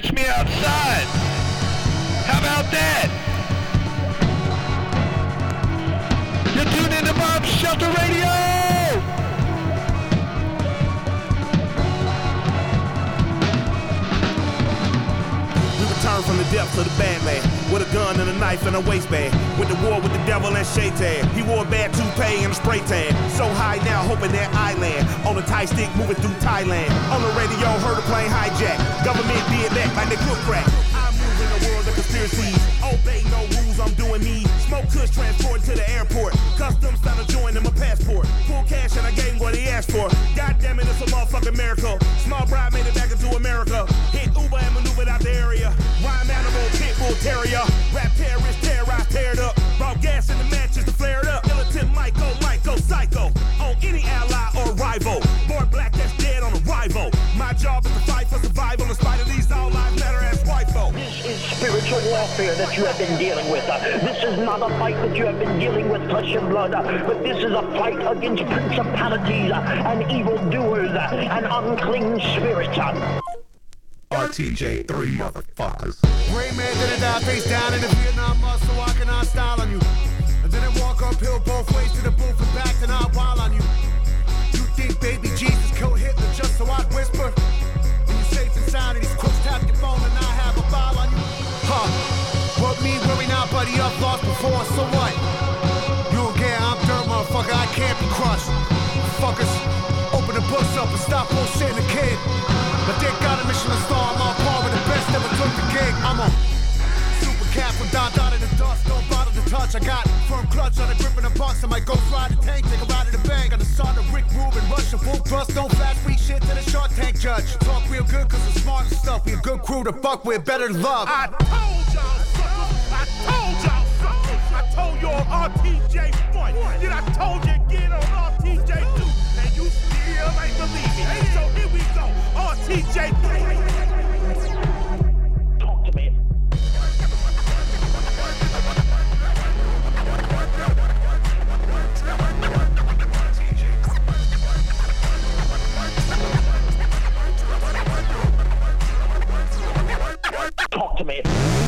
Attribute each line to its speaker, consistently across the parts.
Speaker 1: catch me outside. How about that? You're tuned into Bob's Shelter Radio!
Speaker 2: From the depths of the Badland with a gun and a knife and a waistband. With the war with the devil and Shaitan. He wore a bad toupee and a spray tan. So high now, hoping that I land. On a Thai stick moving through Thailand. On the radio, heard a plane hijack. Government did that like they cook crack. I move in the world of conspiracies. Obey no rules, I'm doing me. Smoke kush transport to the airport. Customs found a joint in my passport. Full cash and I gave him what he asked for. God damn it, it's a motherfucking miracle. Small bride made it back into America. Terrier. Rap terrorist, terrorize, tear it up. Gas in the matches to flare it up. Militant Michael, Michael, psycho. On any ally or rival. Born black that's dead on arrival. My job is to fight for survival in spite of these all lives matter as folk.
Speaker 3: This is spiritual warfare that you have been dealing with. This is not a fight that you have been dealing with flesh and blood, but this is a fight against principalities and evildoers and unclean spirits.
Speaker 4: RTJ, three motherfuckers.
Speaker 5: Man didn't die face down in the Vietnam style on you. And then walk uphill both ways to the booth and back judge. Talk real good cause we're smart stuff. We a good crew to fuck with, better love.
Speaker 2: I told y'all suckers. I told y'all suckers. I told you RTJ one. Then I told you again on RTJ two. And you still ain't believe me. So here we go. RTJ three.
Speaker 3: To me.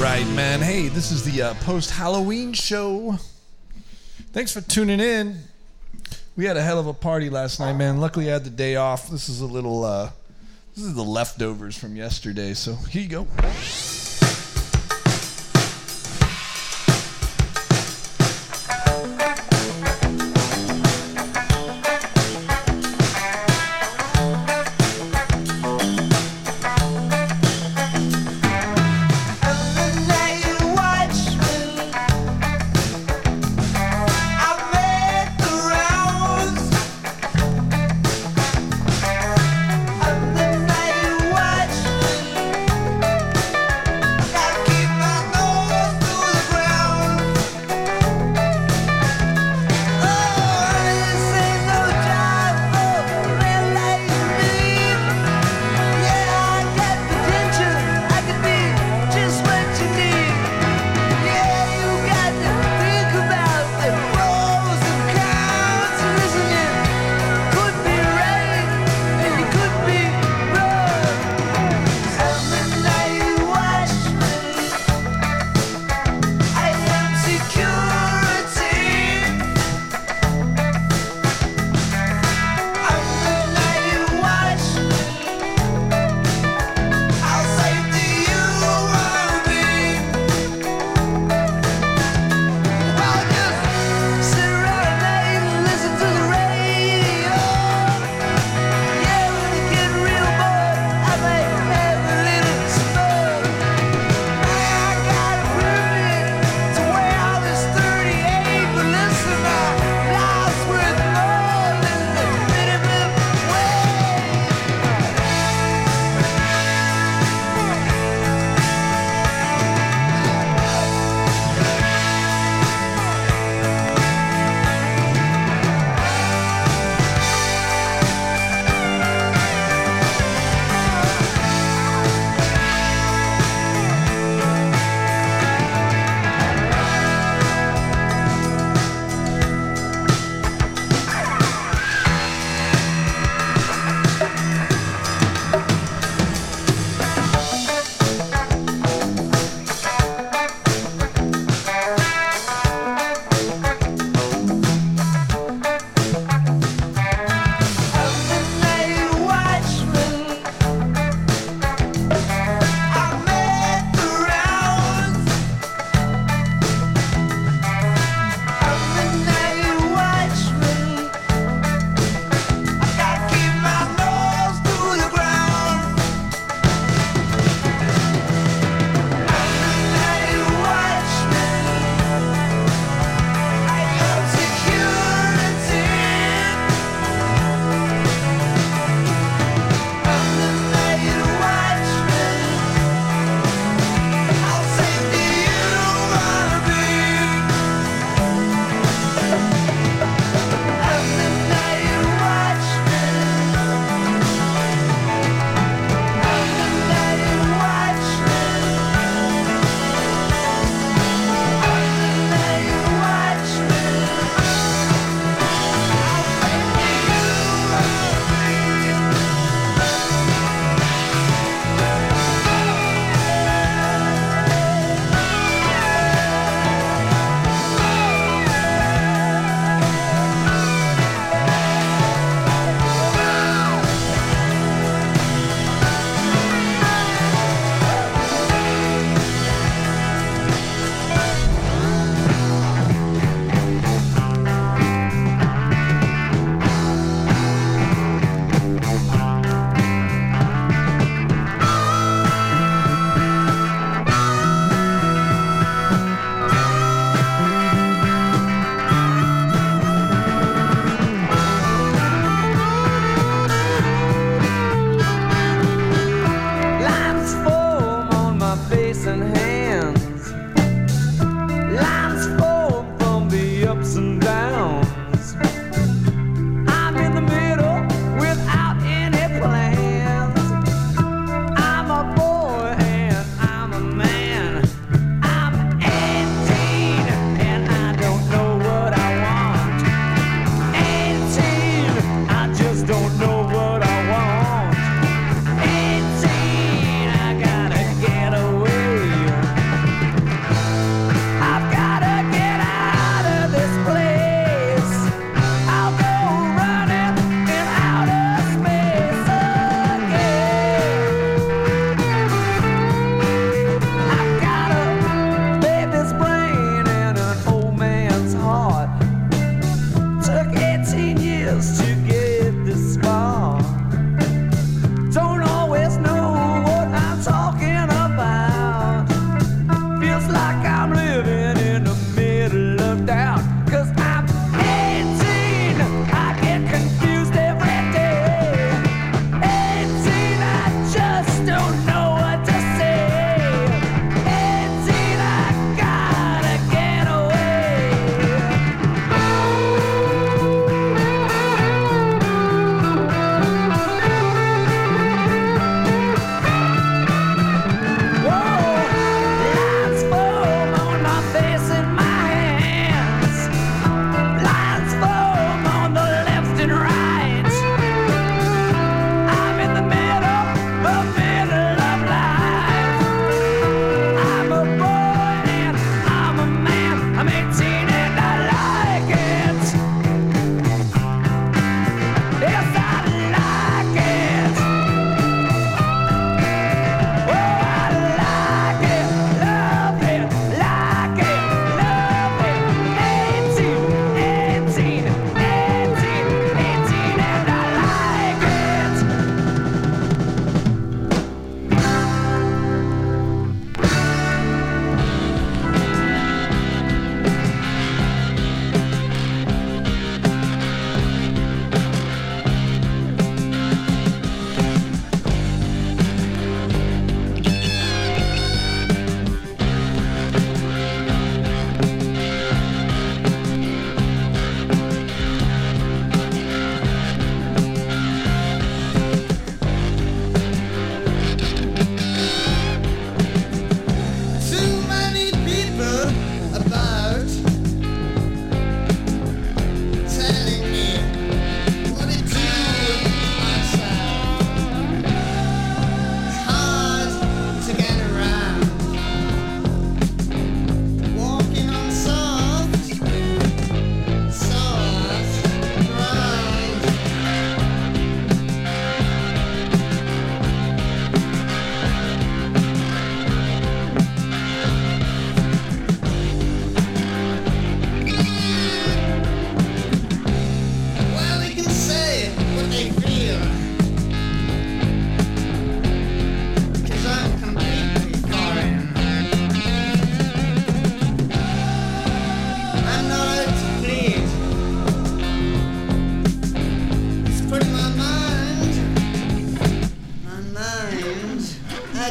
Speaker 6: Right, man. Hey, this is the uh, post Halloween show. Thanks for tuning in. We had a hell of a party last night, man. Luckily, I had the day off. This is a little, uh, this is the leftovers from yesterday. So here you go.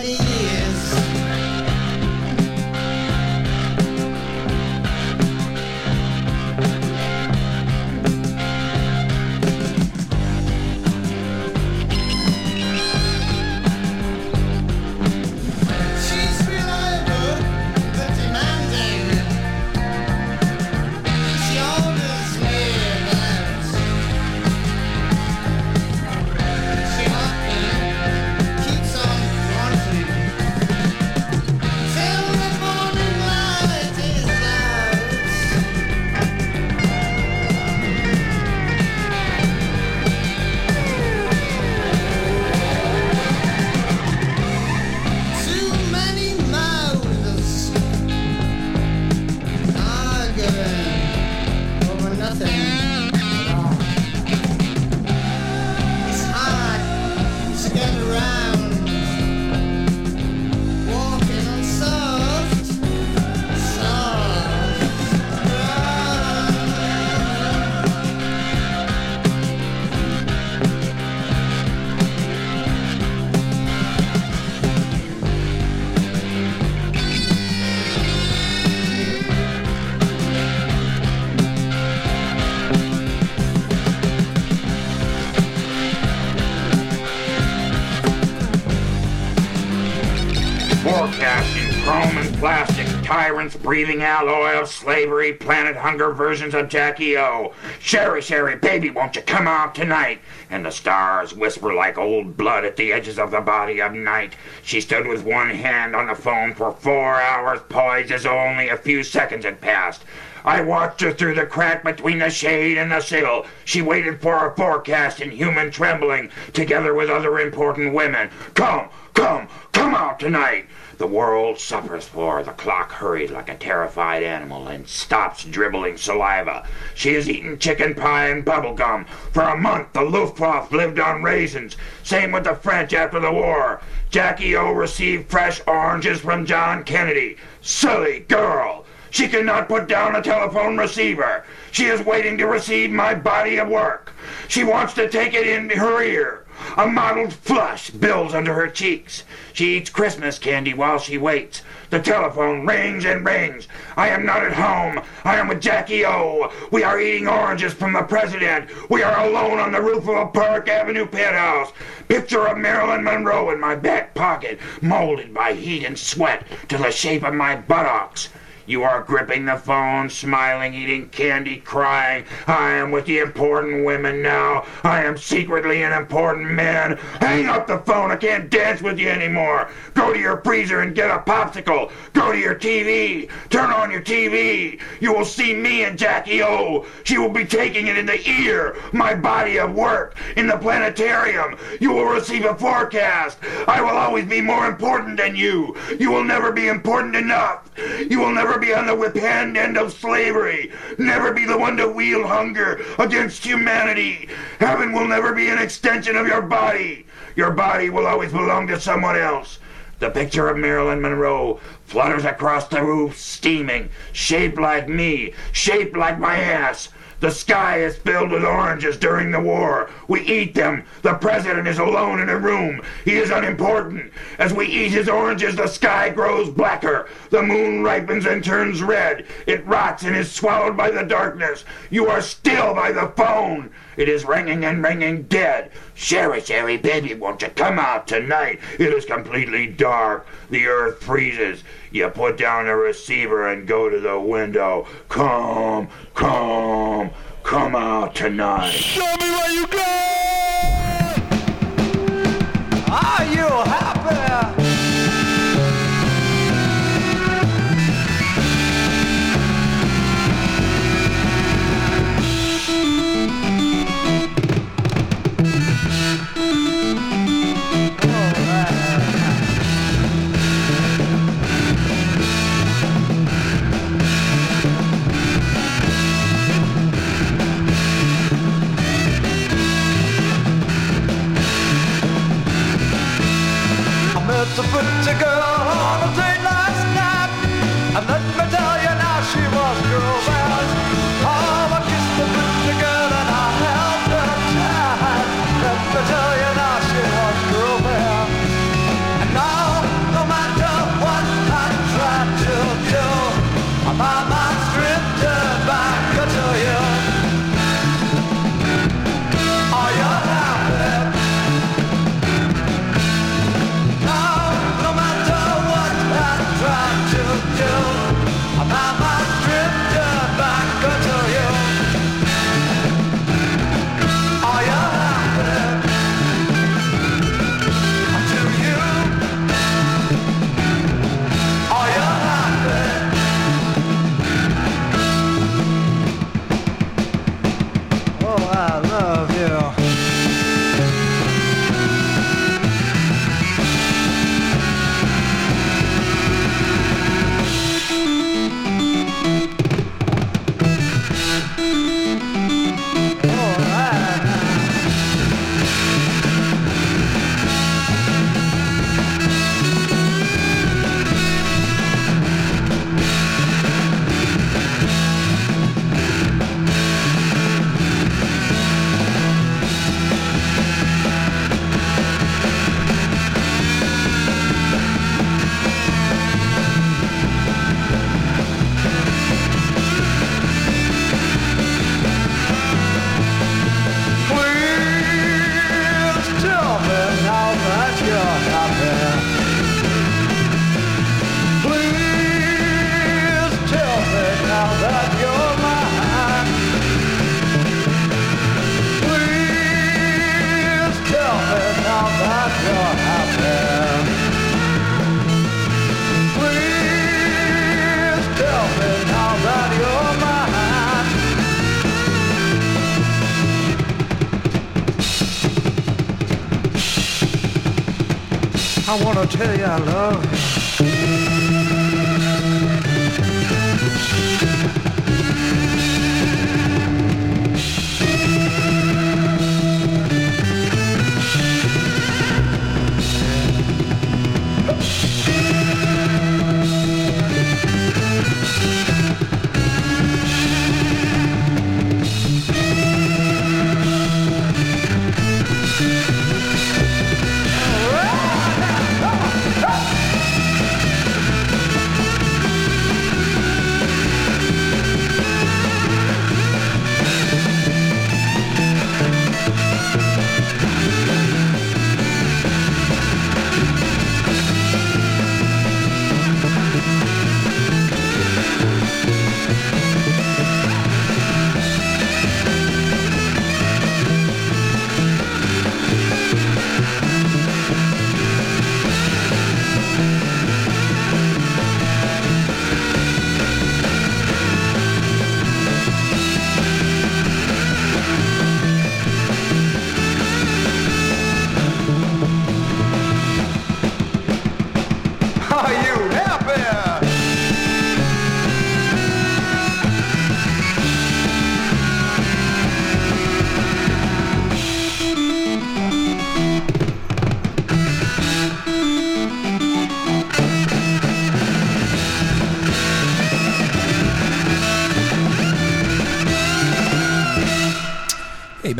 Speaker 7: everybody. Breathing out oil, slavery, planet hunger versions of Jackie O. Sherry, Sherry, baby, won't you come out tonight? And the stars whisper like old blood at the edges of the body of night. She stood with one hand on the phone for four hours, poised as only a few seconds had passed. I watched her through the crack between the shade and the sill. She waited for a forecast in human trembling, together with other important women. Come, come, come out tonight. The world suffers for. The clock hurried like a terrified animal and stops dribbling saliva. She has eaten chicken pie and bubble gum. For a month, the Luftwaffe lived on raisins. Same with the French after the war. Jackie O received fresh oranges from John Kennedy. Silly girl! She cannot put down a telephone receiver. She is waiting to receive my body of work. She wants to take it in her ear. A mottled flush builds under her cheeks. She eats Christmas candy while she waits. The telephone rings and rings. I am not at home. I am with Jackie O. We are eating oranges from the president. We are alone on the roof of a Park Avenue penthouse. Picture of Marilyn Monroe in my back pocket, molded by heat and sweat to the shape of my buttocks. You are gripping the phone, smiling, eating candy, crying. I am with the important women now. I am secretly an important man. Hang up the phone. I can't dance with you anymore. Go to your freezer and get a popsicle. Go to your TV. Turn on your TV. You will see me and Jackie O. She will be taking it in the ear, my body of work, in the planetarium. You will receive a forecast. I will always be more important than you. You will never be important enough. You will never be on the whip hand end of slavery. Never be the one to wield hunger against humanity. Heaven will never be an extension of your body. Your body will always belong to someone else. The picture of Marilyn Monroe flutters across the roof, steaming, shaped like me, shaped like my ass. The sky is filled with oranges during the war. We eat them. The president is alone in a room. He is unimportant. As we eat his oranges, the sky grows blacker. The moon ripens and turns red. It rots and is swallowed by the darkness. You are still by the phone. It is ringing and ringing dead. Sherry, Sherry, baby, won't you come out tonight? It is completely dark. The earth freezes. You put down the receiver and go to the window. Come, come, come out tonight.
Speaker 1: Show me where you go!
Speaker 8: Are you happy? I wanna tell you I love you.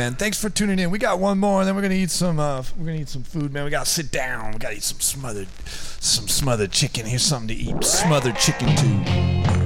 Speaker 6: Man, thanks for tuning in. We got one more, and then we're gonna eat some. Uh, we're gonna eat some food, man. We gotta sit down. We gotta eat some smothered, some smothered chicken. Here's something to eat. Smothered chicken too.